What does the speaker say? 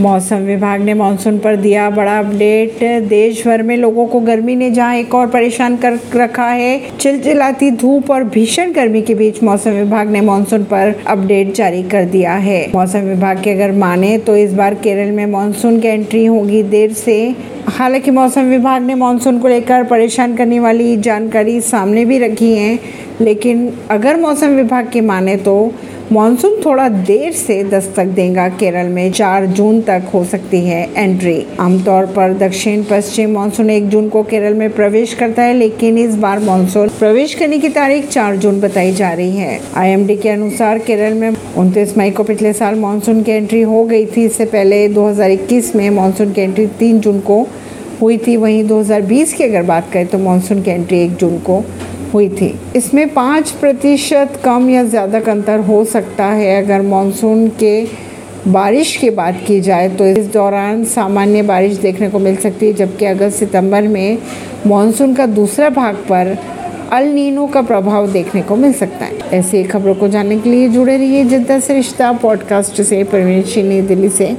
मौसम विभाग ने मानसून पर दिया बड़ा अपडेट। देश भर में लोगों को गर्मी ने जहाँ एक और परेशान कर रखा है, चिलचिलाती धूप और भीषण गर्मी के बीच मौसम विभाग ने मानसून पर अपडेट जारी कर दिया है। मौसम विभाग के अगर माने तो इस बार केरल में मानसून की एंट्री होगी देर से। हालाँकि मौसम विभाग ने मानसून को लेकर परेशान करने वाली जानकारी सामने भी रखी है, लेकिन अगर मौसम विभाग की माने तो मानसून थोड़ा देर से दस्तक देगा केरल में। 4 जून तक हो सकती है एंट्री। आमतौर पर दक्षिण पश्चिम मानसून 1 जून को केरल में प्रवेश करता है, लेकिन इस बार मानसून प्रवेश करने की तारीख 4 जून बताई जा रही है। आईएमडी के अनुसार केरल में उनतीस मई को पिछले साल मानसून की एंट्री हो गई थी। इससे पहले दो हज़ार इक्कीस में मानसून की एंट्री तीन जून को हुई थी। वहीं 2020 की अगर बात करें तो मानसून की एंट्री एक जून को हुई थी। इसमें पाँच प्रतिशत कम या ज़्यादा का अंतर हो सकता है। अगर मानसून के बारिश की बात की जाए तो इस दौरान सामान्य बारिश देखने को मिल सकती है, जबकि अगस्त सितंबर में मानसून का दूसरा भाग पर अल नीनो का प्रभाव देखने को मिल सकता है। ऐसी खबरों को जानने के लिए जुड़े रहिए जिद्दा से रिश्ता पॉडकास्ट से, परवीन दिल्ली से।